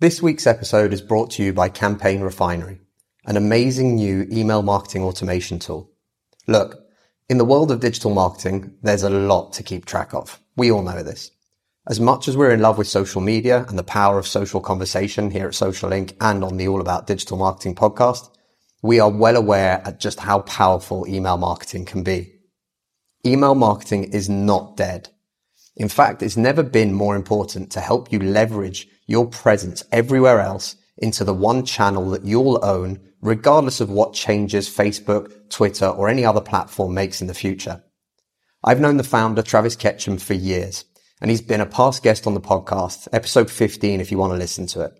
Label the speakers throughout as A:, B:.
A: This week's episode is brought to you by Campaign Refinery, an amazing new email marketing automation tool. Look, in the world of digital marketing, there's a lot to keep track of. We all know this. As much as we're in love with social media and the power of social conversation here at Social Link and on the All About Digital Marketing podcast, we are well aware at just how powerful email marketing can be. Email marketing is not dead. In fact, it's never been more important to help you leverage your presence everywhere else into the one channel that you'll own, regardless of what changes Facebook, Twitter, or any other platform makes in the future. I've known the founder, Travis Ketchum, for years, and he's been a past guest on the podcast, episode 15, if you want to listen to it.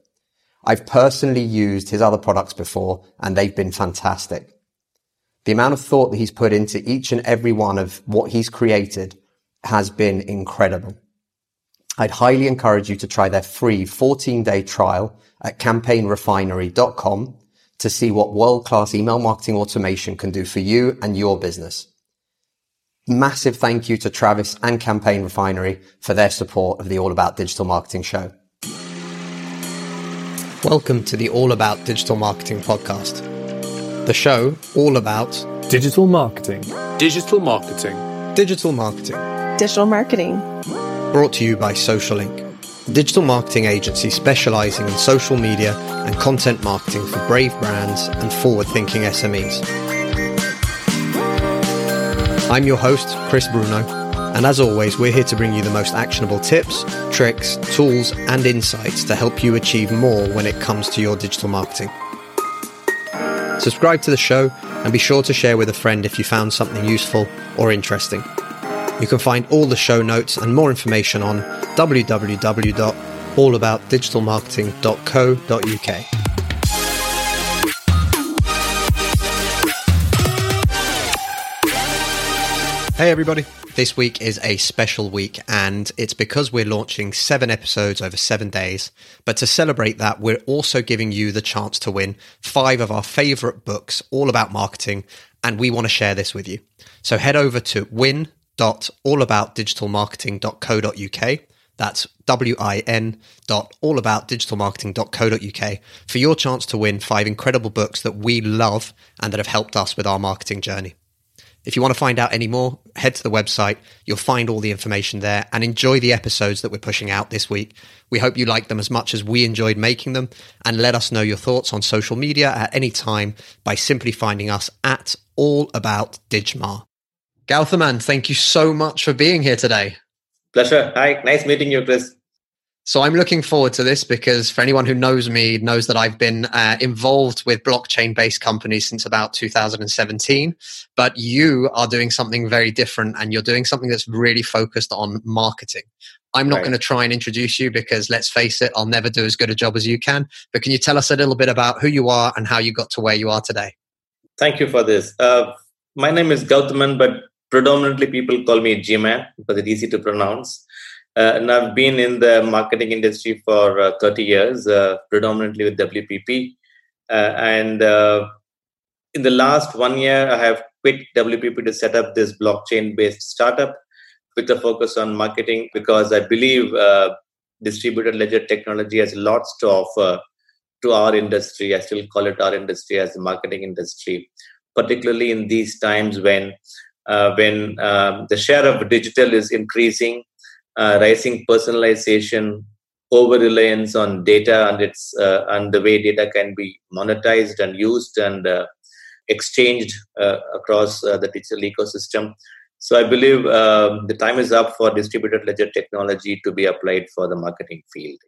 A: I've personally used his other products before, and they've been fantastic. The amount of thought that he's put into each and every one of what he's created has been incredible. I'd highly encourage you to try their free 14 day trial at campaignrefinery.com to see what world class email marketing automation can do for you and your business. Massive thank you to Travis and Campaign Refinery for their support of the All About Digital Marketing show. Welcome to the All About Digital Marketing podcast. The show all about
B: digital marketing.
C: Digital marketing.
A: Digital marketing.
D: Digital marketing
A: brought to you by Social Link, a digital marketing agency specializing in social media and content marketing for brave brands and forward thinking SMEs. I'm your host, Chris Bruno, and as always, we're here to bring you the most actionable tips, tricks, tools, and insights to help you achieve more when it comes to your digital marketing. Subscribe to the show and be sure to share with a friend if you found something useful or interesting. You can find all the show notes and more information on www.allaboutdigitalmarketing.co.uk. Hey everybody. This week is a special week and it's because we're launching seven episodes over seven days. But to celebrate that, we're also giving you the chance to win five of our favorite books all about marketing. And we want to share this with you. So head over to win win.allaboutdigitalmarketing.co.uk. That's W-I-N dot allaboutdigitalmarketing.co.uk for your chance to win five incredible books that we love and that have helped us with our marketing journey. If you want to find out any more, head to the website. You'll find all the information there and enjoy the episodes that we're pushing out this week. We hope you like them as much as we enjoyed making them and let us know your thoughts on social media at any time by simply finding us at All About Digmar. Gauthaman, thank you so much for being here today.
E: Pleasure. Hi, nice meeting you, Chris.
A: So I'm looking forward to this because for anyone who knows me knows that I've been uh, involved with blockchain-based companies since about 2017. But you are doing something very different, and you're doing something that's really focused on marketing. I'm not right. going to try and introduce you because let's face it, I'll never do as good a job as you can. But can you tell us a little bit about who you are and how you got to where you are today?
E: Thank you for this. Uh, my name is Gauthaman, but predominantly people call me G-Man because it's easy to pronounce. Uh, and I've been in the marketing industry for uh, 30 years, uh, predominantly with WPP. Uh, and uh, in the last one year, I have quit WPP to set up this blockchain based startup with a focus on marketing because I believe uh, distributed ledger technology has lots to offer to our industry. I still call it our industry as the marketing industry, particularly in these times when when um, the share of digital is increasing, uh, rising personalization, over reliance on data and its uh, and the way data can be monetized and used and uh, exchanged uh, across uh, the digital ecosystem. So I believe um, the time is up for distributed ledger technology to be applied for the marketing field.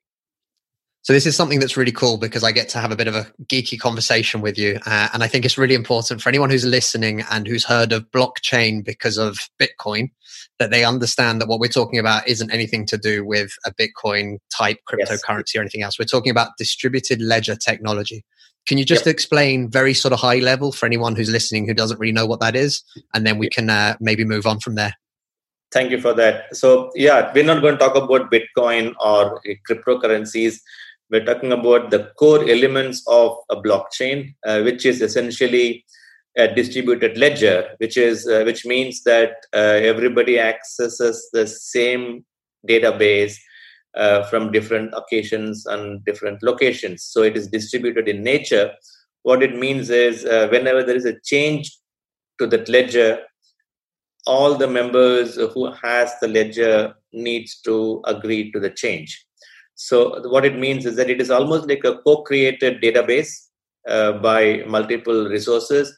A: So this is something that's really cool because I get to have a bit of a geeky conversation with you, uh, and I think it's really important for anyone who's listening and who's heard of blockchain because of Bitcoin that they understand that what we're talking about isn't anything to do with a Bitcoin type cryptocurrency yes. or anything else. We're talking about distributed ledger technology. Can you just yep. explain very sort of high level for anyone who's listening who doesn't really know what that is, and then we can uh, maybe move on from there.
E: Thank you for that. So yeah, we're not going to talk about Bitcoin or cryptocurrencies we're talking about the core elements of a blockchain, uh, which is essentially a distributed ledger, which is uh, which means that uh, everybody accesses the same database uh, from different occasions and different locations. So it is distributed in nature. What it means is uh, whenever there is a change to that ledger, all the members who has the ledger needs to agree to the change. So what it means is that it is almost like a co-created database uh, by multiple resources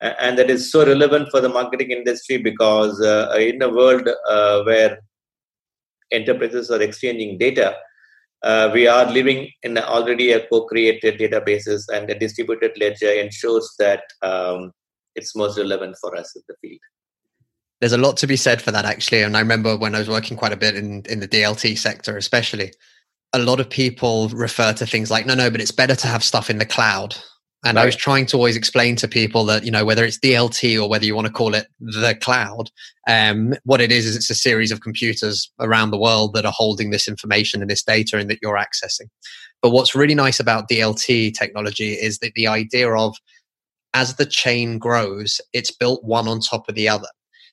E: and that is so relevant for the marketing industry because uh, in a world uh, where enterprises are exchanging data uh, we are living in already a co-created databases and a distributed ledger ensures that um, it's most relevant for us in the field.
A: There's a lot to be said for that actually and i remember when i was working quite a bit in, in the dlt sector especially a lot of people refer to things like no no but it's better to have stuff in the cloud and right. I was trying to always explain to people that, you know, whether it's DLT or whether you want to call it the cloud, um, what it is is it's a series of computers around the world that are holding this information and this data and that you're accessing. But what's really nice about DLT technology is that the idea of as the chain grows, it's built one on top of the other.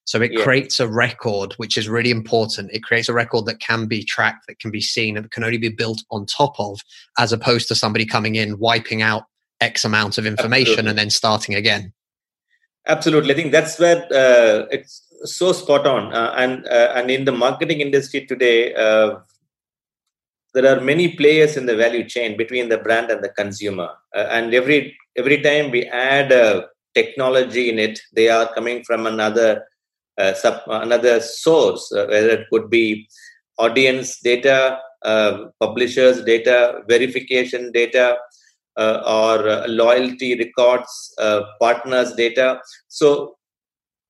A: So it yeah. creates a record, which is really important. It creates a record that can be tracked, that can be seen, and can only be built on top of, as opposed to somebody coming in, wiping out X amount of information Absolutely. and then starting again.
E: Absolutely, I think that's where uh, it's so spot on. Uh, and uh, and in the marketing industry today, uh, there are many players in the value chain between the brand and the consumer. Uh, and every every time we add technology in it, they are coming from another sub, another source, whether it could be audience data, publishers data, verification data uh, or uh, loyalty records, uh, partners data. So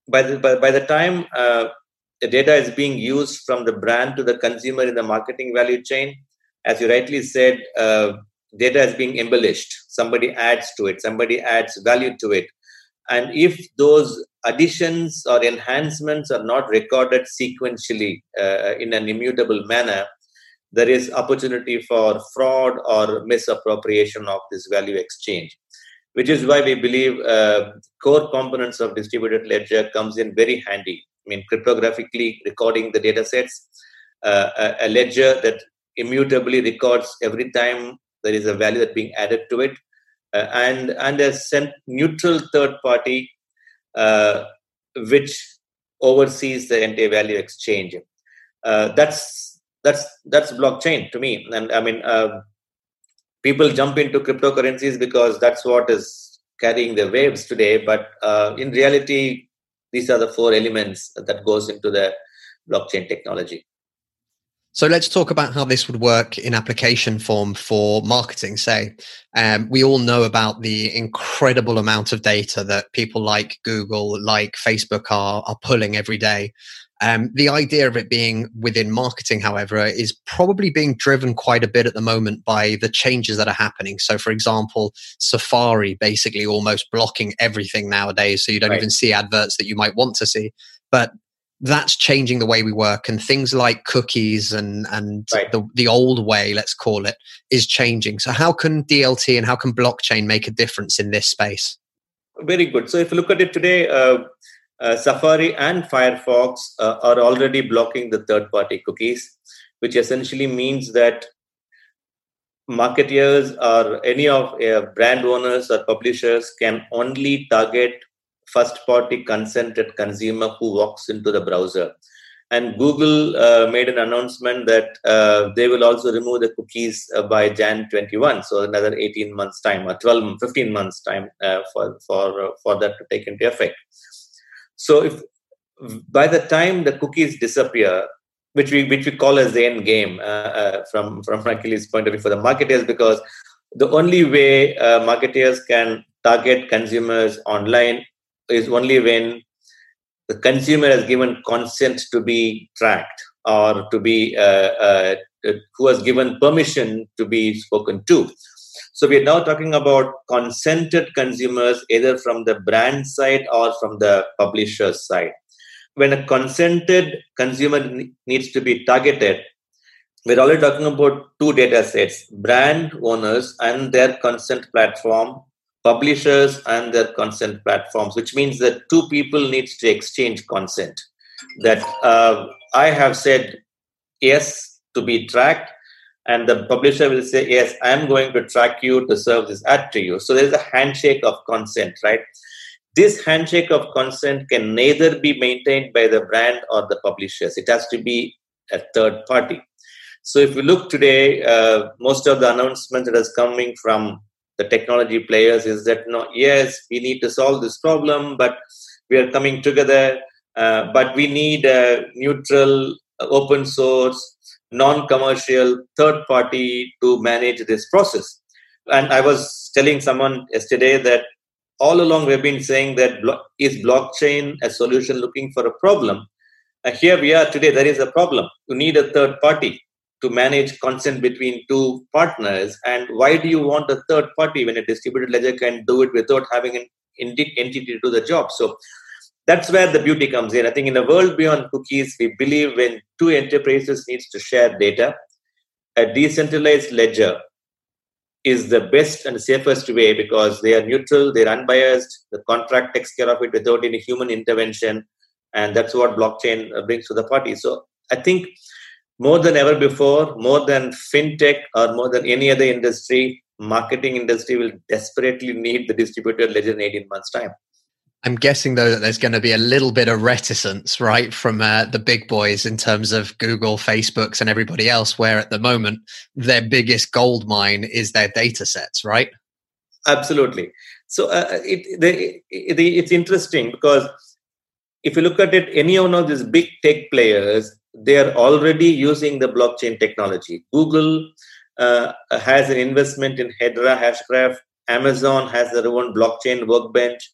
E: by the by, by the time the data is being used from the brand to the consumer in the marketing value chain, as you rightly said, data is being embellished. Somebody adds to it. Somebody adds value to it. And if those additions or enhancements are not recorded sequentially uh, in an immutable manner, there is opportunity for fraud or misappropriation of this value exchange which is why we believe uh, core components of distributed ledger comes in very handy. I mean cryptographically recording the data sets uh, a, ledger that immutably records every time there is a value that being added to it uh, and and a neutral third party which oversees the entire value exchange. Uh, that's that's that's blockchain to me. And i mean uh, people jump into cryptocurrencies because that's what is carrying the waves today. But uh, in reality these are the four elements that goes into the blockchain technology
A: so let's talk about how this would work in application form for marketing. Say, um, we all know about the incredible amount of data that people like Google, like Facebook are, are pulling every day. Um, the idea of it being within marketing, however, is probably being driven quite a bit at the moment by the changes that are happening. So, for example, Safari basically almost blocking everything nowadays, so you don't right. even see adverts that you might want to see. But that's changing the way we work, and things like cookies and and right. the the old way, let's call it, is changing. So, how can DLT and how can blockchain make a difference in this space?
E: Very good. So, if you look at it today. Uh, uh, Safari and Firefox uh, are already blocking the third party cookies, which essentially means that marketeers or any of uh, brand owners or publishers can only target first party consented consumer who walks into the browser. And google uh, made an announcement that uh, they will also remove the cookies uh, by jan 21 so another 18 months time or 12 15 months time for for for that to take into effect. So if by the time the cookies disappear, which we which we call as the end game uh, uh, from from Aqilliz' point of view for the marketers, because the only way uh, marketers can target consumers online is only when the consumer has given consent to be tracked or to be uh, uh, who has given permission to be spoken to. So we're now talking about consented consumers either from the brand side or from the publisher's side. When a consented consumer needs to be targeted, we're already talking about two data sets brand owners and their consent platform publishers and their consent platforms which means that two people needs to exchange consent. That uh, i have said yes to be tracked and the publisher will say yes i am going to track you. To serve this ad to you. So there's a handshake of consent right? This handshake of consent can neither be maintained by the brand or the publishers. It has to be a third party. So if you look today uh, most of the announcements that is coming from the technology players is that no yes we need to solve this problem but we are coming together uh, but we need a neutral uh, open source non-commercial third party to manage this process. And i was telling someone yesterday that all along we've been saying that blo- is blockchain a solution looking for a problem? Uh, here we are today there is a problem. You need a third party to manage consent between two partners? And why do you want a third party when a distributed ledger can do it without having an entity to do the job? So that's where the beauty comes in. I think in a world beyond cookies we believe when two enterprises needs to share data a decentralized ledger is the best and safest way because they are neutral they're unbiased the contract takes care of it without any human intervention and that's what blockchain uh, brings to the party. So i think more than ever before, more than fintech or more than any other industry, marketing industry will desperately need the distributed ledger in 18 months' time.
A: I'm guessing though that there's going to be a little bit of reticence, right, from uh, the big boys in terms of Google, Facebooks, and everybody else. Where at the moment their biggest gold mine is their data sets, right?
E: Absolutely. So uh, uh it, the, it, it's interesting because if you look at it, any one of these big tech players they are already using the blockchain technology. Google uh, has an investment in Hedera Hashgraph. Amazon has their own blockchain workbench.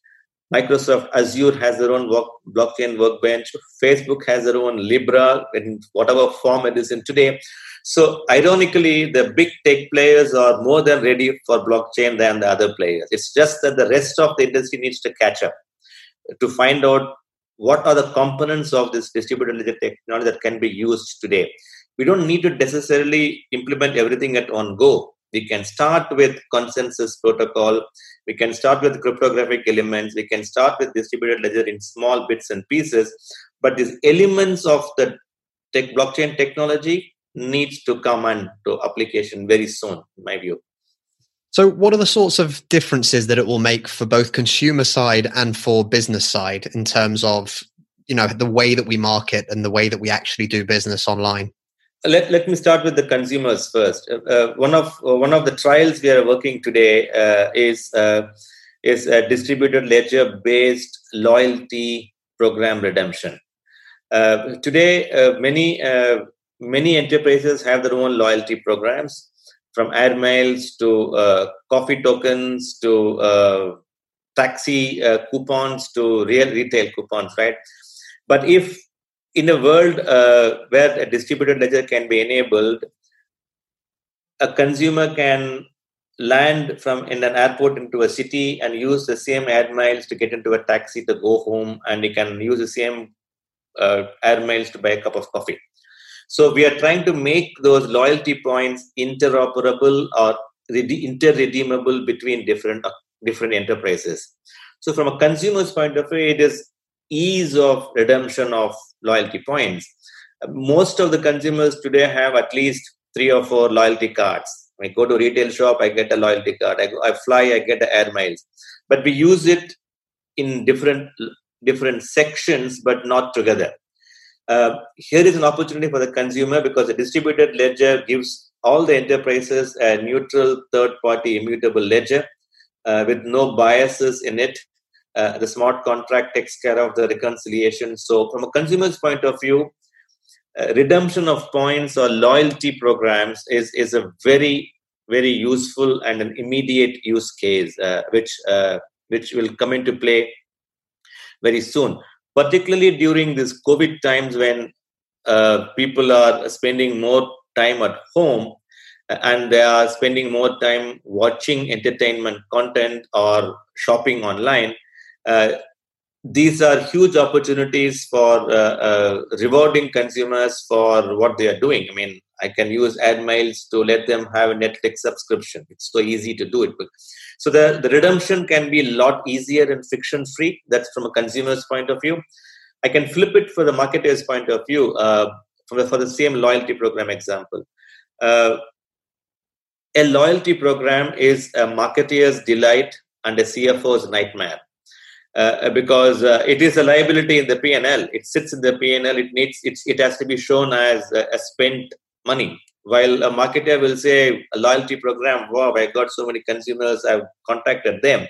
E: Microsoft Azure has their own work, blockchain workbench. Facebook has their own Libra in whatever form it is in today. So, ironically, the big tech players are more than ready for blockchain than the other players. It's just that the rest of the industry needs to catch up to find out what are the components of this distributed ledger technology that can be used today? We don't need to necessarily implement everything at one go. We can start with consensus protocol. We can start with cryptographic elements. We can start with distributed ledger in small bits and pieces. But these elements of the tech blockchain technology needs to come into application very soon in my view
A: so, what are the sorts of differences that it will make for both consumer side and for business side in terms of, you know, the way that we market and the way that we actually do business online?
E: Let, let me start with the consumers first. Uh, uh one of uh, one of the trials we are working today uh, is uh, is a distributed ledger based loyalty program redemption. Uh, today, many many enterprises have their own loyalty programs from air miles to uh, coffee tokens to uh, taxi uh, coupons to real retail coupons, right? But if in a world uh, where a distributed ledger can be enabled, a consumer can land from in an airport into a city and use the same air miles to get into a taxi to go home, and he can use the same uh, air miles to buy a cup of coffee so we are trying to make those loyalty points interoperable or interredeemable between different different enterprises. So from a consumer's point of view, it is ease of redemption of loyalty points. Most of the consumers today have at least three or four loyalty cards. I go to retail shop, I get a loyalty card. I, go, I fly, I get the air miles. But we use it in different different sections, but not together. Uh, here is an opportunity for the consumer because a distributed ledger gives all the enterprises a neutral third party immutable ledger uh, with no biases in it. Uh, the smart contract takes care of the reconciliation. So, from a consumer's point of view, uh, redemption of points or loyalty programs is, is a very, very useful and an immediate use case, uh, which, uh, which will come into play very soon particularly during these COVID times when uh, people are spending more time at home and they are spending more time watching entertainment content or shopping online. Uh, these are huge opportunities for uh, uh rewarding consumers for what they are doing. I mean, I can use ad miles to let them have a Netflix subscription. It's so easy to do it. So the, the redemption can be a lot easier and friction free. That's from a consumer's point of view. I can flip it for the marketer's point of view. Uh, for the same loyalty program example. Uh, a loyalty program is a marketeer's delight and a CFO's nightmare. Uh, because uh, it is a liability in the P&L. It sits in the P&L. It needs it's, it has to be shown as a, a spent money. While a marketer will say a loyalty program, wow, I got so many consumers, I've contacted them.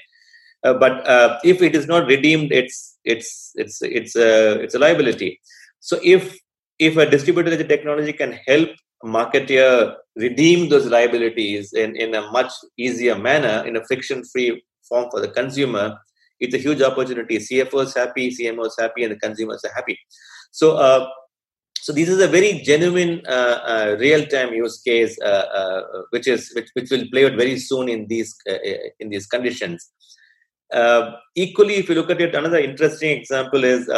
E: Uh, but uh, if it is not redeemed, it's it's it's it's a it's a liability. So if if a distributed technology can help a marketer redeem those liabilities in, in a much easier manner, in a friction-free form for the consumer, it's a huge opportunity. CFO is happy, CMO is happy, and the consumers are happy. So, uh, so this is a very genuine, uh, uh, real-time use case, uh, uh, which is which, which will play out very soon in these uh, in these conditions. equally, if you look at it, another interesting example is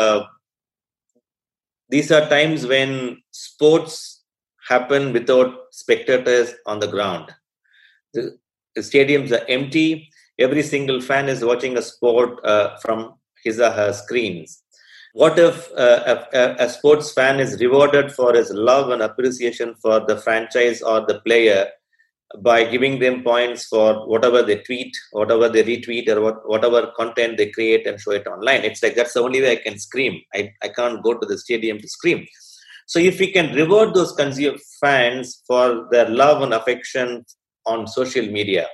E: these are times when sports happen without spectators on the ground. The, the stadiums are empty. Every single fan is watching a sport uh, from his or her screens. What if uh, a, a, sports fan is rewarded for his love and appreciation for the franchise or the player by giving them points for whatever they tweet, whatever they retweet, or what, whatever content they create and show it online? It's like that's the only way I can scream. I, I can't go to the stadium to scream. So if we can reward those consumer fans for their love and affection on social media,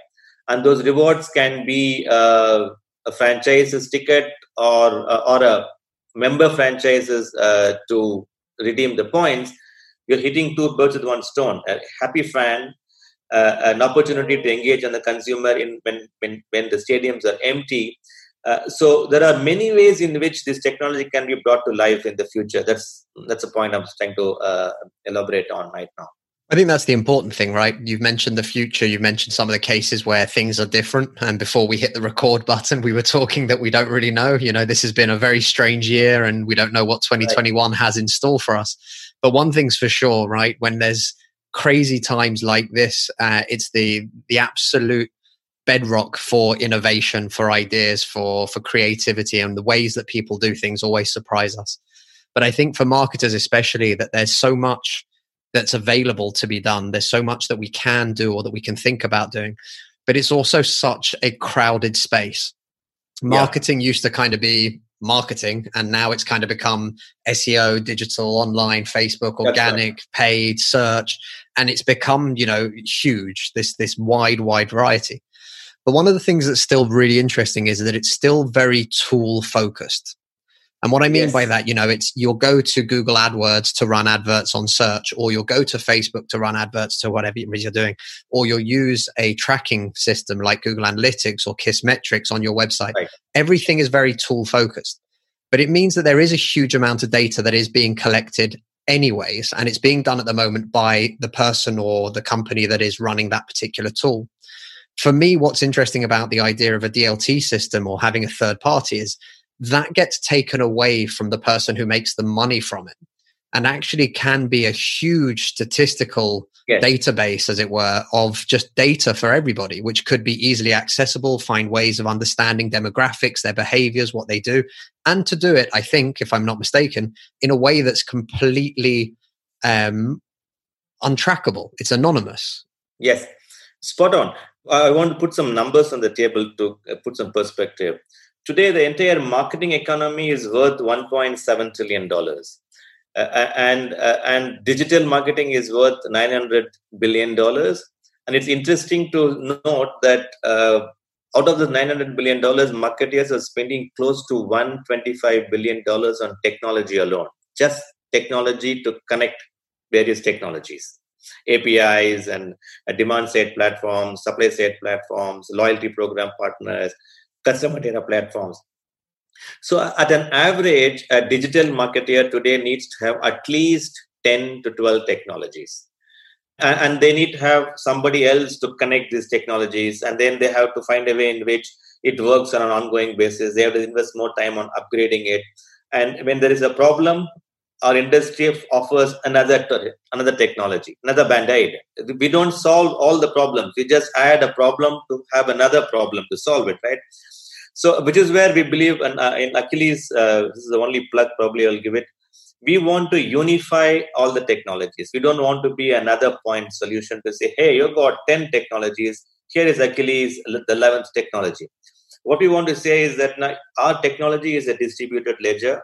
E: and those rewards can be uh, a franchise's ticket or uh, or a member franchises uh, to redeem the points, you're hitting two birds with one stone. A happy fan, uh, an opportunity to engage on the consumer in when when, when the stadiums are empty, uh, so there are many ways in which this technology can be brought to life in the future. That's that's a point I'm trying to uh, elaborate on right now.
A: I think that's the important thing, right? You've mentioned the future. You've mentioned some of the cases where things are different. And before we hit the record button, we were talking that we don't really know. You know, this has been a very strange year and we don't know what 2021 right. has in store for us. But one thing's for sure, right? When there's crazy times like this, uh, it's the the absolute bedrock for innovation, for ideas, for for creativity, and the ways that people do things always surprise us. But I think for marketers, especially, that there's so much that's available to be done. There's so much that we can do or that we can think about doing, but it's also such a crowded space. Marketing yeah. used to kind of be marketing and now it's kind of become SEO, digital, online, Facebook, organic, right. paid, search and it's become, you know, huge this this wide wide variety. But one of the things that's still really interesting is that it's still very tool focused. And what I mean yes. by that, you know, it's you'll go to Google AdWords to run adverts on search, or you'll go to Facebook to run adverts to whatever it is you're doing, or you'll use a tracking system like Google Analytics or Kissmetrics on your website. Right. Everything is very tool focused. But it means that there is a huge amount of data that is being collected anyways, and it's being done at the moment by the person or the company that is running that particular tool for me, what's interesting about the idea of a DLT system or having a third party is that gets taken away from the person who makes the money from it and actually can be a huge statistical yes. database, as it were, of just data for everybody, which could be easily accessible, find ways of understanding demographics, their behaviors, what they do. And to do it, I think, if I'm not mistaken, in a way that's completely um, untrackable. It's anonymous.
E: Yes, spot on. I want to put some numbers on the table to uh, put some perspective. Today, the entire marketing economy is worth 1.7 trillion dollars, uh, uh, and uh, and digital marketing is worth 900 billion dollars. And it's interesting to note that uh, out of the 900 billion dollars, marketers are spending close to 125 billion dollars on technology alone, just technology to connect various technologies. APIs and demand side platforms, supply side platforms, loyalty program partners, customer data platforms. So, at an average, a digital marketer today needs to have at least 10 to 12 technologies. And they need to have somebody else to connect these technologies. And then they have to find a way in which it works on an ongoing basis. They have to invest more time on upgrading it. And when there is a problem, our industry offers another another technology, another band-aid. We don't solve all the problems. We just add a problem to have another problem to solve it, right? So, which is where we believe, and uh, in Aqilliz, uh, this is the only plug probably I'll give it. we want to unify all the technologies. We don't want to be another point solution to say, hey, you've got 10 technologies. Here is Aqilliz, the 11th technology. What we want to say is that now our technology is a distributed ledger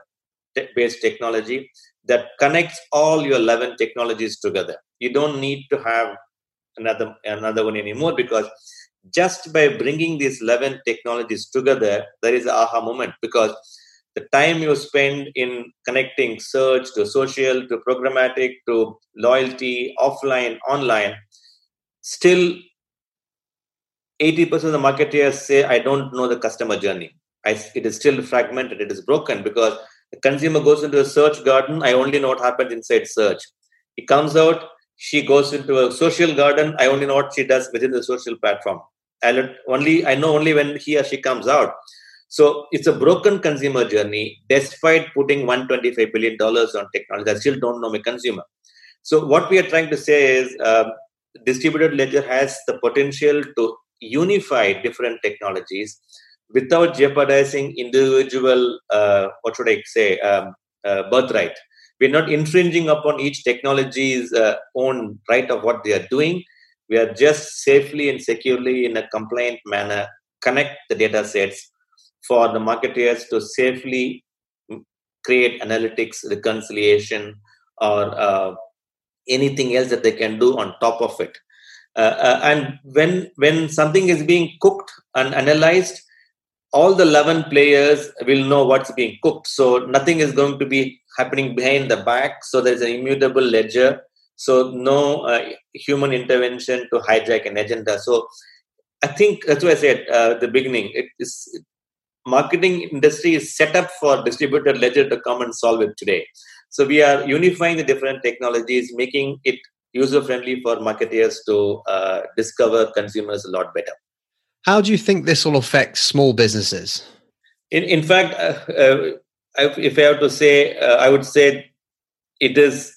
E: based technology that connects all your 11 technologies together. You don't need to have another another one anymore because just by bringing these 11 technologies together, there is aha moment because the time you spend in connecting search to social to programmatic to loyalty, offline, online, still 80% of the marketers say, I don't know the customer journey. I, it is still fragmented, it is broken because the consumer goes into a search garden. I only know what happens inside search. He comes out, she goes into a social garden. I only know what she does within the social platform. I only I know only when he or she comes out. So it's a broken consumer journey. Despite putting 125 billion dollars on technology, I still don't know my consumer. So what we are trying to say is, uh, distributed ledger has the potential to unify different technologies without jeopardizing individual, uh, what should I say, um, uh, birthright. We're not infringing upon each technology's uh, own right of what they are doing. We are just safely and securely in a compliant manner connect the data sets for the marketeers to safely create analytics, reconciliation, or uh, anything else that they can do on top of it. Uh, uh, and when when something is being cooked and analyzed, all the 11 players will know what's being cooked. So nothing is going to be happening behind the back. So there's an immutable ledger. So no uh, human intervention to hijack an agenda. So I think that's why I said uh, at the beginning, it is marketing industry is set up for distributed ledger to come and solve it today. So we are unifying the different technologies, making it user friendly for marketers to uh, discover consumers a lot better.
A: How do you think this will affect small businesses?
E: In, in fact, uh, uh, if I have to say, uh, I would say it is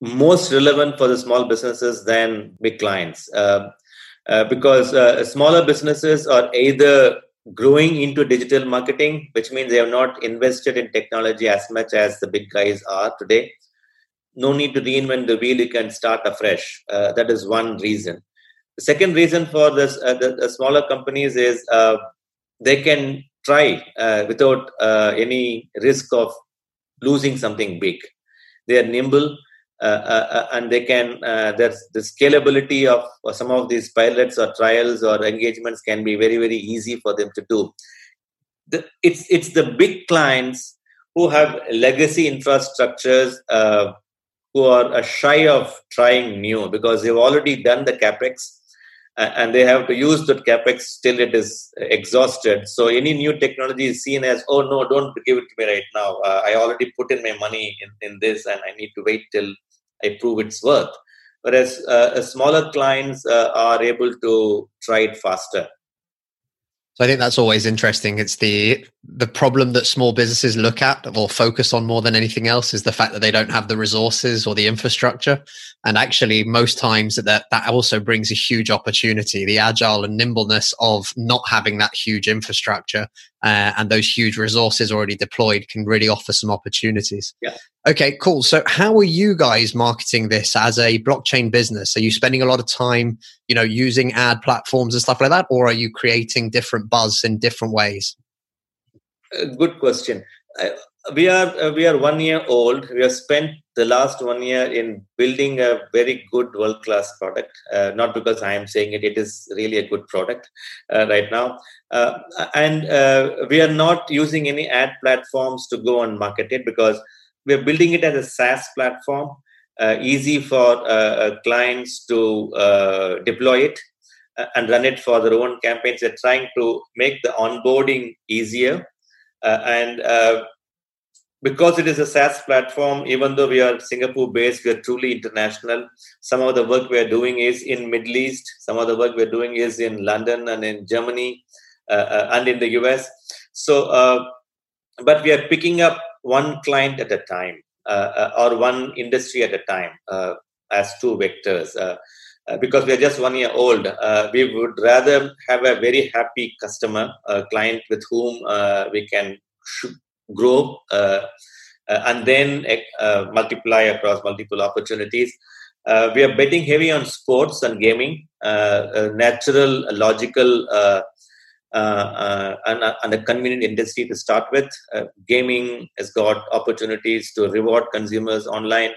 E: most relevant for the small businesses than big clients. Uh, uh, because smaller businesses are either growing into digital marketing, which means they have not invested in technology as much as the big guys are today. No need to reinvent the wheel, you can start afresh. That is one reason. Second reason for this, uh, the, the, smaller companies is uh, they can try uh, without uh, any risk of losing something big. They are nimble, uh, uh, uh, and they can there's the scalability of some of these pilots or trials or engagements can be very very easy for them to do the, it's it's the big clients who have legacy infrastructures uh, who are shy of trying new because they've already done the capex uh, and they have to use that capex till it is exhausted so any new technology is seen as oh no don't give it to me right now uh, i already put in my money in, in this and i need to wait till I prove its worth. Whereas uh, smaller clients uh, are able to try it faster.
A: So I think that's always interesting. It's the the problem that small businesses look at or focus on more than anything else is the fact that they don't have the resources or the infrastructure. And actually, most times that that also brings a huge opportunity. The agile and nimbleness of not having that huge infrastructure uh, and those huge resources already deployed can really offer some opportunities.
E: Yeah.
A: Okay, cool. So how are you guys marketing this as a blockchain business? Are you spending a lot of time, you know, using ad platforms and stuff like that, or are you creating different buzz in different ways?
E: good question. We are uh, we are one year old. We have spent the last one year in building a very good world class product. Uh, not because I am saying it; it is really a good product uh, right now. Uh, and uh, we are not using any ad platforms to go and market it because we are building it as a SaaS platform, uh, easy for clients to deploy it and run it for their own campaigns. They're trying to make the onboarding easier and because it is a SaaS platform, even though we are Singapore based, we are truly international. Some of the work we are doing is in Middle East. Some of the work we're doing is in London and in Germany uh, uh, and in the US. So, uh, but we are picking up one client at a time uh, or one industry at a time as two vectors. because we are just one year old, we would rather have a very happy customer, client with whom we can grow uh, uh, and then uh, multiply across multiple opportunities. We are betting heavy on sports and gaming, natural, logical, and, and, a convenient industry to start with. gaming has got opportunities to reward consumers online.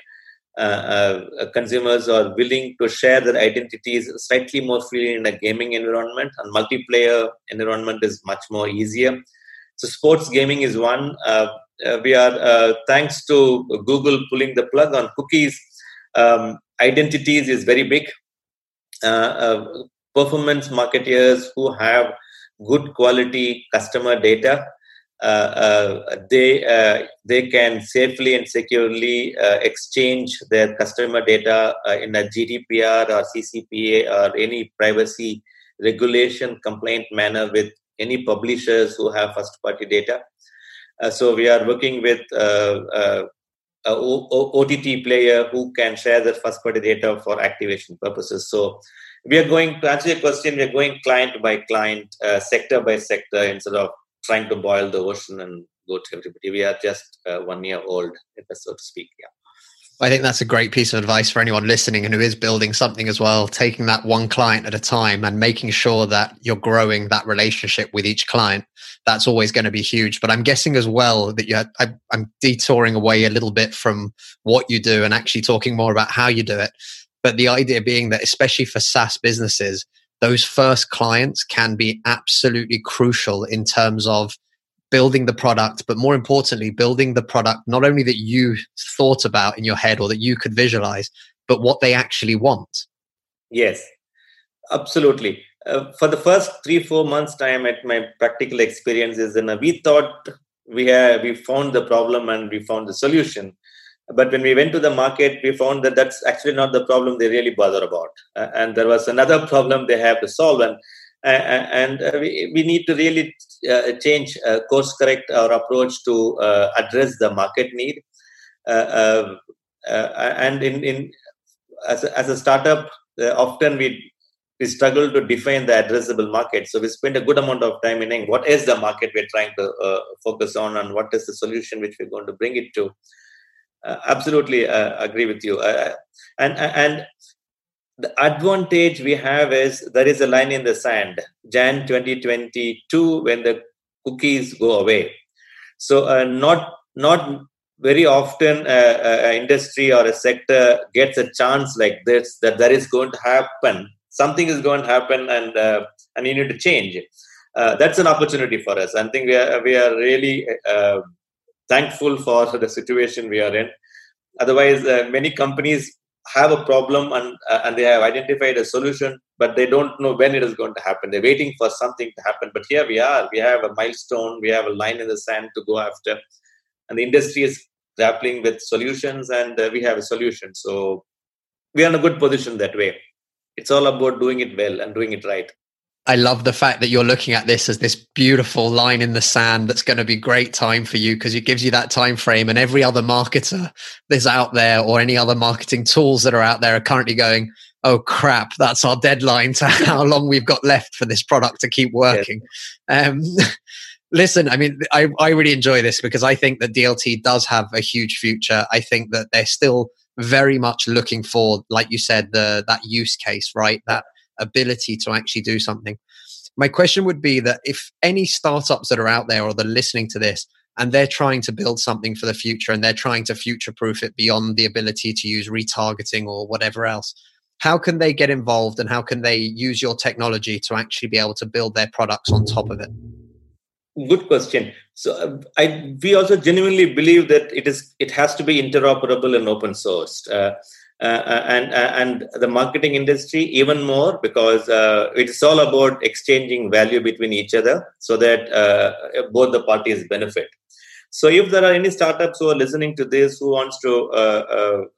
E: Uh, uh, consumers are willing to share their identities slightly more freely in a gaming environment and multiplayer environment is much more easier so sports gaming is one. Uh, uh, we are uh, thanks to google pulling the plug on cookies um, identities is very big. Uh, performance marketeers who have good quality customer data uh, uh, they uh, they can safely and securely exchange their customer data in a GDPR or CCPA or any privacy regulation compliant manner with any publishers who have first party data. so we are working with a OTT player who can share their first party data for activation purposes. So we are going to answer your question. We are going client by client, uh, sector by sector, instead of trying to boil the ocean and go to everybody. We are just uh, one year old, so to speak. Yeah.
A: I think that's a great piece of advice for anyone listening and who is building something as well, taking that one client at a time and making sure that you're growing that relationship with each client. That's always going to be huge. But I'm guessing as well that you I, I'm detouring away a little bit from what you do and actually talking more about how you do it. But the idea being that, especially for SaaS businesses, those first clients can be absolutely crucial in terms of building the product, but more importantly, building the product not only that you thought about in your head or that you could visualize, but what they actually want.
E: Yes, absolutely. Uh, for the first three four months time at my practical experiences and we thought we have we found the problem and we found the solution but when we went to the market, we found that that's actually not the problem they really bother about. Uh, and there was another problem they have to solve. And and uh, we, we need to really uh, change, uh, course correct our approach to uh, address the market need. and in, in as, a, as a startup, often we we struggle to define the addressable market. So we spend a good amount of time in what is the market we're trying to focus on and what is the solution which we're going to bring it to uh, absolutely uh, agree with you. Uh, and and the advantage we have is there is a line in the sand. Jan 2022 when the cookies go away. So uh, not not very often an industry or a sector gets a chance like this that there is going to happen. Something is going to happen, and uh, and you need to change. Uh, that's an opportunity for us. I think we are we are really thankful for the situation we are in. Otherwise, uh, many companies have a problem and uh, and they have identified a solution, but they don't know when it is going to happen. They're waiting for something to happen. But here we are. We have a milestone. We have a line in the sand to go after, and the industry is grappling with solutions, and uh, we have a solution. So we are in a good position that way. It's all about doing it well and doing it right.
A: I love the fact that you're looking at this as this beautiful line in the sand that's going to be great time for you because it gives you that time frame and every other marketer that's out there or any other marketing tools that are out there are currently going oh crap that's our deadline to how long we've got left for this product to keep working. Yes. um, listen i mean I, I really enjoy this because i think that dlt does have a huge future. I think that they're still very much looking for like you said the that use case right? That ability to actually do something. My question would be that if any startups that are out there or they're listening to this and they're trying to build something for the future and they're trying to future proof it beyond the ability to use retargeting or whatever else, how can they get involved and how can they use your technology to actually be able to build their products on top of it?
E: Good question. So uh, I, we also genuinely believe that it is it has to be interoperable and open sourced. Uh, uh, uh, and uh, and the marketing industry even more because it's all about exchanging value between each other so that both the parties benefit. So if there are any startups who are listening to this who wants to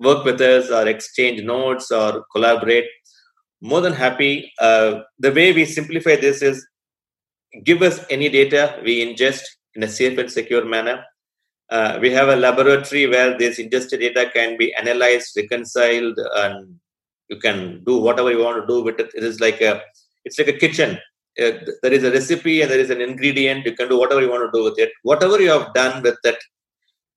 E: work with us or exchange notes or collaborate, more than happy. Uh, the way we simplify this is give us any data we ingest in a safe and secure manner uh, we have a laboratory where this ingested data can be analyzed, reconciled, and you can do whatever you want to do with it. It is like a, it's like a kitchen. Uh, there is a recipe and there is an ingredient. You can do whatever you want to do with it. Whatever you have done with it,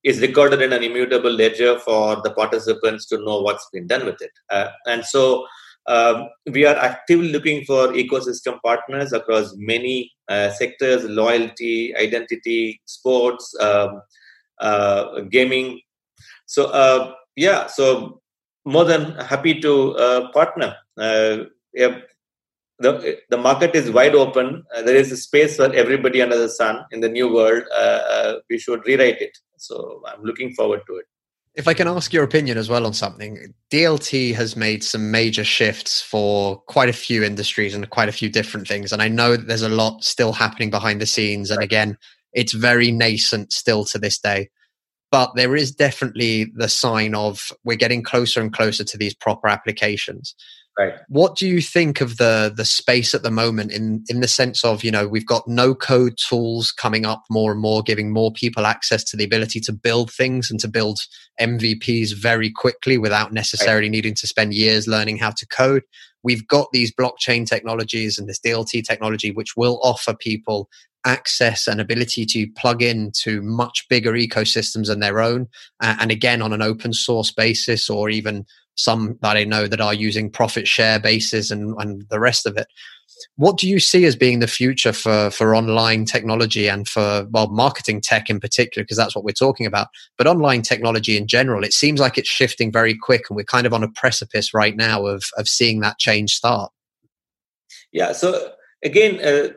E: is recorded in an immutable ledger for the participants to know what's been done with it. Uh, and so um, we are actively looking for ecosystem partners across many uh, sectors loyalty, identity, sports, um, uh, gaming. So, uh, yeah, so more than happy to uh, partner. Uh, yeah, the, the market is wide open. Uh, there is a space for everybody under the sun in the new world. we should rewrite it. So, I'm looking forward to it.
A: If I can ask your opinion as well on something, DLT has made some major shifts for quite a few industries and quite a few different things. And I know that there's a lot still happening behind the scenes. And again, it's very nascent still to this day. But there is definitely the sign of we're getting closer and closer to these proper applications.
E: Right.
A: What do you think of the the space at the moment in in the sense of you know we've got no code tools coming up more and more, giving more people access to the ability to build things and to build MVPs very quickly without necessarily right. needing to spend years learning how to code. We've got these blockchain technologies and this DLT technology, which will offer people access and ability to plug in to much bigger ecosystems than their own, uh, and again on an open source basis or even some that I know that are using profit share bases and, and the rest of it. What do you see as being the future for, for online technology and for well marketing tech in particular, because that's what we're talking about, but online technology in general? It seems like it's shifting very quick and we're kind of on a precipice right now of, of seeing that change start.
E: Yeah, so again, uh,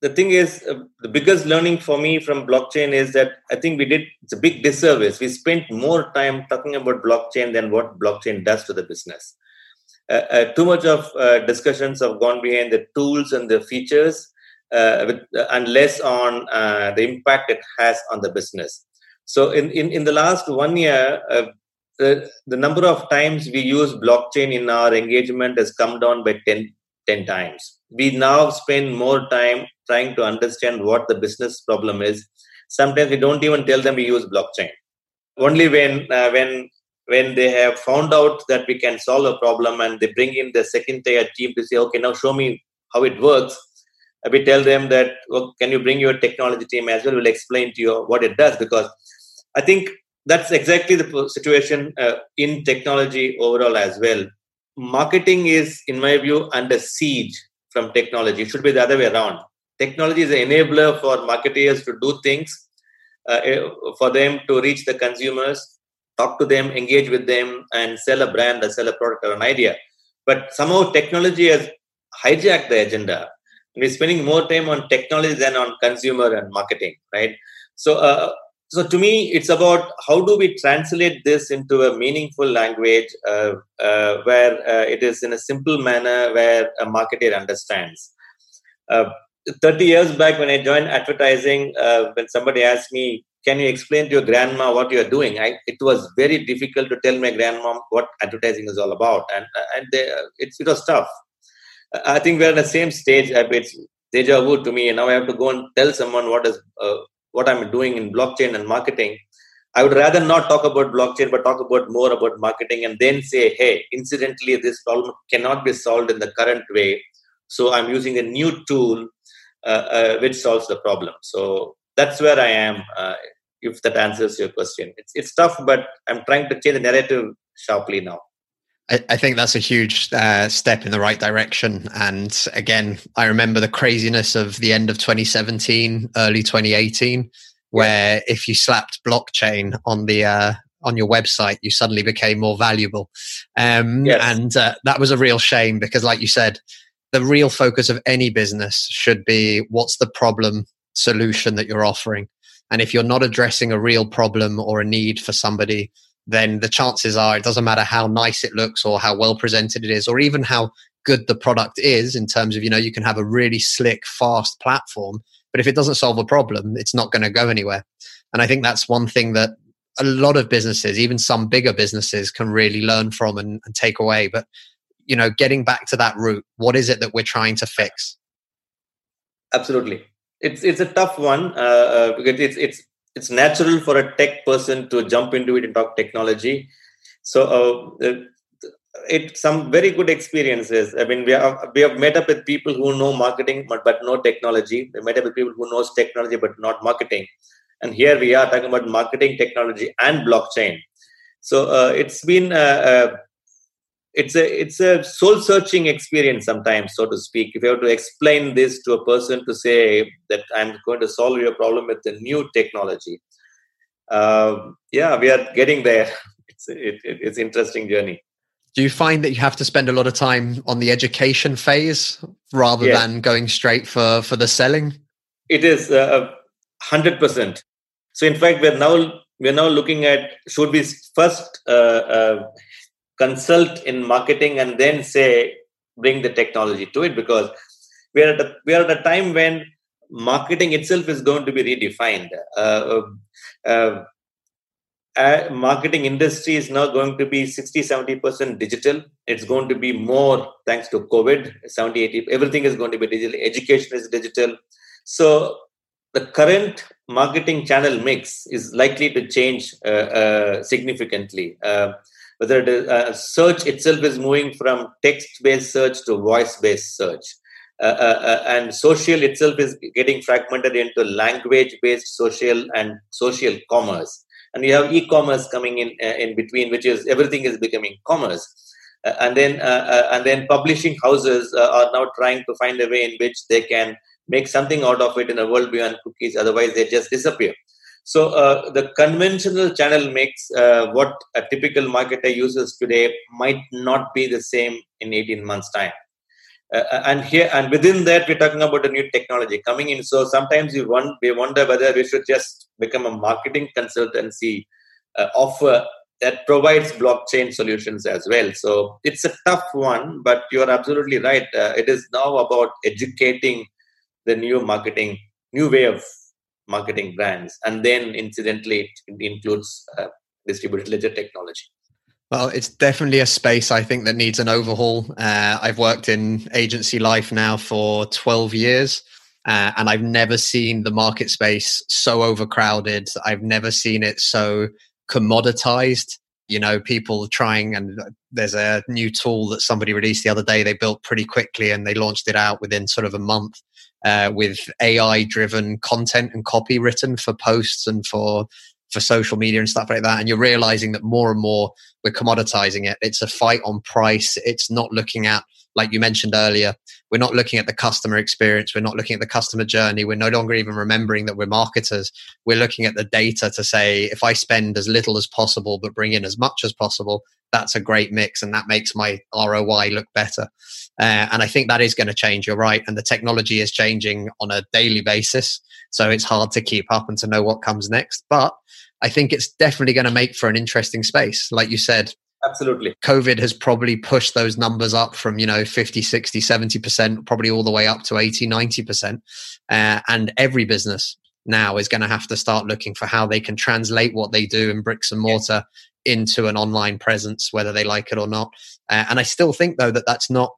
E: the thing is uh, the biggest learning for me from blockchain is that i think we did it's a big disservice. We spent more time talking about blockchain than what blockchain does to the business. Uh, uh, too much of uh, discussions have gone behind the tools and the features uh, with, uh, and less on the impact it has on the business. So in, in, in the last one year the, the number of times we use blockchain in our engagement has come down by 10, 10 times we now spend more time trying to understand what the business problem is. Sometimes we don't even tell them we use blockchain. Only when uh, when when they have found out that we can solve a problem and they bring in the second tier team to say, okay, now show me how it works. Uh, we tell them that, well, can you bring your technology team as well? We'll explain to you what it does because I think that's exactly the situation uh, in technology overall as well. Marketing is, in my view, under siege from technology. It should be the other way around. Technology is an enabler for marketers to do things uh, eh, for them to reach the consumers talk to them engage with them and sell a brand or sell a product or an idea. But somehow technology has hijacked the agenda. We're spending more time on technology than on consumer and marketing right? So uh, so to me it's about how do we translate this into a meaningful language uh, uh, where uh, it is in a simple manner where a marketer understands uh, 30 years back when I joined advertising, uh, when somebody asked me, Can you explain to your grandma what you're doing? I, it was very difficult to tell my grandma what advertising is all about. And, and they, it, it was tough. I think we're in the same stage. It's deja vu to me. And now I have to go and tell someone what is uh, what I'm doing in blockchain and marketing. I would rather not talk about blockchain, but talk about more about marketing and then say, hey, incidentally, this problem cannot be solved in the current way. So I'm using a new tool uh, uh, which solves the problem. So that's where I am. Uh, if that answers your question, it's it's tough, but I'm trying to change the narrative sharply now.
A: I, think that's a huge uh, step in the right direction. And again, I remember the craziness of the end of 2017, early 2018, where yeah. if you slapped blockchain on the uh, on your website, you suddenly became more valuable. Um, yes. And uh, that was a real shame because, like you said, the real focus of any business should be what's the problem solution that you're offering. And if you're not addressing a real problem or a need for somebody, then the chances are it doesn't matter how nice it looks or how well presented it is, or even how good the product is in terms of, you know, you can have a really slick, fast platform. But if it doesn't solve a problem, it's not going to go anywhere. And I think that's one thing that a lot of businesses, even some bigger businesses, can really learn from and, and take away. But you know getting back to that root what is it that we're trying to fix
E: absolutely it's it's a tough one uh, uh, because it's it's it's natural for a tech person to jump into it and talk technology. So uh, it some very good experiences. I mean we have we have met up with people who know marketing but, but no technology. We met up with people who knows technology but not marketing. And here we are talking about marketing technology and blockchain. So uh, it's been uh, uh, it's a it's a soul searching experience sometimes, so to speak. If you have to explain this to a person to say that I'm going to solve your problem with the new technology, uh, yeah, we are getting there. It's it, it, it's interesting journey.
A: Do you find that you have to spend a lot of time on the education phase rather yes. than going straight for for the selling?
E: It is uh, hundred percent. So in fact, we're now we're now looking at should we first uh, uh, consult in marketing and then say bring the technology to it because we are at a, we are at a time when marketing itself is going to be redefined. Uh, uh, uh, marketing industry is now going to be 60 70% digital it's going to be more thanks to covid 70 80 everything is going to be digital education is digital so the current marketing channel mix is likely to change uh, uh, significantly. Uh, whether it is, uh, search itself is moving from text-based search to voice-based search, uh, uh, and social itself is getting fragmented into language-based social and social commerce. And we have e-commerce coming in in between, which is everything is becoming commerce. and then, and then, publishing houses are now trying to find a way in which they can make something out of it in a world beyond cookies otherwise they just disappear so uh, the conventional channel makes uh, what a typical marketer uses today might not be the same in 18 months time. Uh, uh, and here and within that we're talking about a new technology coming in. So sometimes we, want, we wonder whether we should just become a marketing consultancy uh, offer that provides blockchain solutions as well. So it's a tough one but you're absolutely right. Uh, it is now about educating the new marketing, new way of marketing brands. And then incidentally, it includes uh, distributed ledger technology.
A: Well, it's definitely a space I think that needs an overhaul. Uh, I've worked in agency life now for 12 years. Uh, and I've never seen the market space so overcrowded. I've never seen it so commoditized. You know, people trying, and there's a new tool that somebody released the other day. They built pretty quickly and they launched it out within sort of a month uh, with AI driven content and copy written for posts and for for social media and stuff like that. And you're realizing that more and more we're commoditizing it. It's a fight on price. It's not looking at, like you mentioned earlier, we're not looking at the customer experience. We're not looking at the customer journey. We're no longer even remembering that we're marketers. We're looking at the data to say, if I spend as little as possible, but bring in as much as possible, that's a great mix and that makes my ROI look better. Uh, and I think that is going to change. You're right. And the technology is changing on a daily basis. So it's hard to keep up and to know what comes next. But I think it's definitely going to make for an interesting space. Like you said,
E: absolutely
A: covid has probably pushed those numbers up from you know 50 60 70% probably all the way up to 80 90% uh, and every business now is going to have to start looking for how they can translate what they do in bricks and mortar into an online presence, whether they like it or not. Uh, and I still think, though, that that's not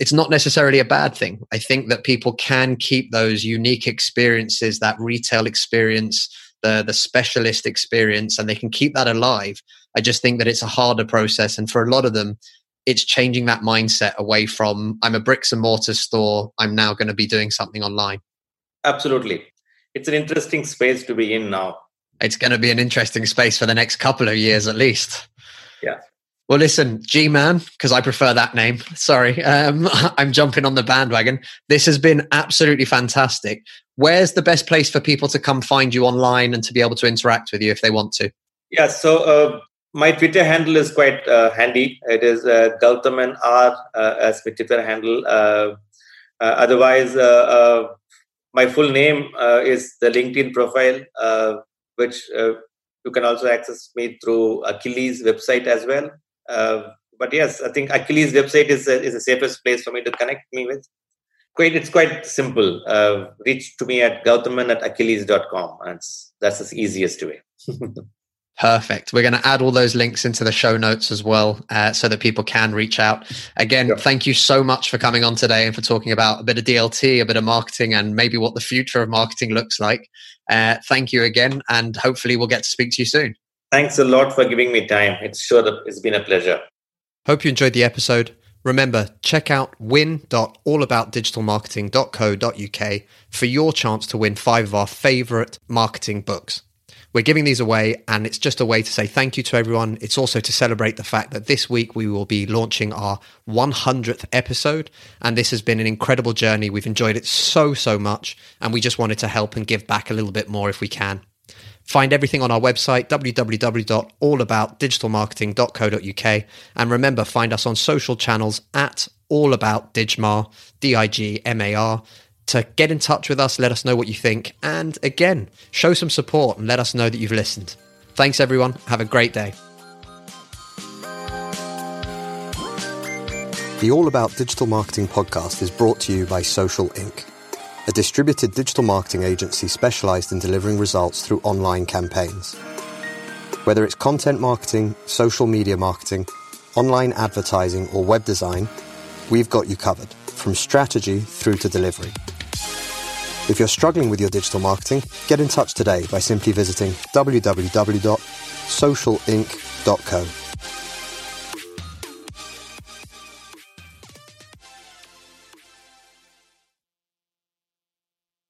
A: it's not necessarily a bad thing. I think that people can keep those unique experiences, that retail experience, the the specialist experience, and they can keep that alive. I just think that it's a harder process, and for a lot of them, it's changing that mindset away from I'm a bricks and mortar store. I'm now going to be doing something online.
E: Absolutely, it's an interesting space to be in now
A: it's going to be an interesting space for the next couple of years at least.
E: Yeah.
A: Well, listen, G Man, because I prefer that name. Sorry, um, I'm jumping on the bandwagon. This has been absolutely fantastic. Where's the best place for people to come find you online and to be able to interact with you if they want to?
E: Yeah, so uh, my Twitter handle is quite uh, handy. It is uh, Gautaman R uh, as my Twitter handle. Uh, uh otherwise, uh, my full name is the LinkedIn profile which uh, you can also access me through Aqilliz website as well. Uh, but yes, I think Aqilliz website is a, is the safest place for me to connect me with. Quite, it's quite simple. Uh, reach to me at gautaman at aqilliz.com. And that's the easiest way.
A: Perfect. We're going to add all those links into the show notes as well uh, so that people can reach out. Again, thank you so much for coming on today and for talking about a bit of DLT, a bit of marketing, and maybe what the future of marketing looks like. Uh, thank you again, and hopefully, we'll get to speak to you soon.
E: Thanks a lot for giving me time. It's sure that it's been a pleasure.
A: Hope you enjoyed the episode. Remember, check out win.allaboutdigitalmarketing.co.uk for your chance to win five of our favorite marketing books. We're giving these away, and it's just a way to say thank you to everyone. It's also to celebrate the fact that this week we will be launching our 100th episode, and this has been an incredible journey. We've enjoyed it so, so much, and we just wanted to help and give back a little bit more if we can. Find everything on our website, www.allaboutdigitalmarketing.co.uk. And remember, find us on social channels at allaboutdigmar, D-I-G-M-A-R, to get in touch with us, let us know what you think, and again, show some support and let us know that you've listened. Thanks, everyone. Have a great day. The All About Digital Marketing podcast is brought to you by Social Inc., a distributed digital marketing agency specialized in delivering results through online campaigns. Whether it's content marketing, social media marketing, online advertising, or web design, we've got you covered from strategy through to delivery. If you're struggling with your digital marketing, get in touch today by simply visiting www.socialinc.co.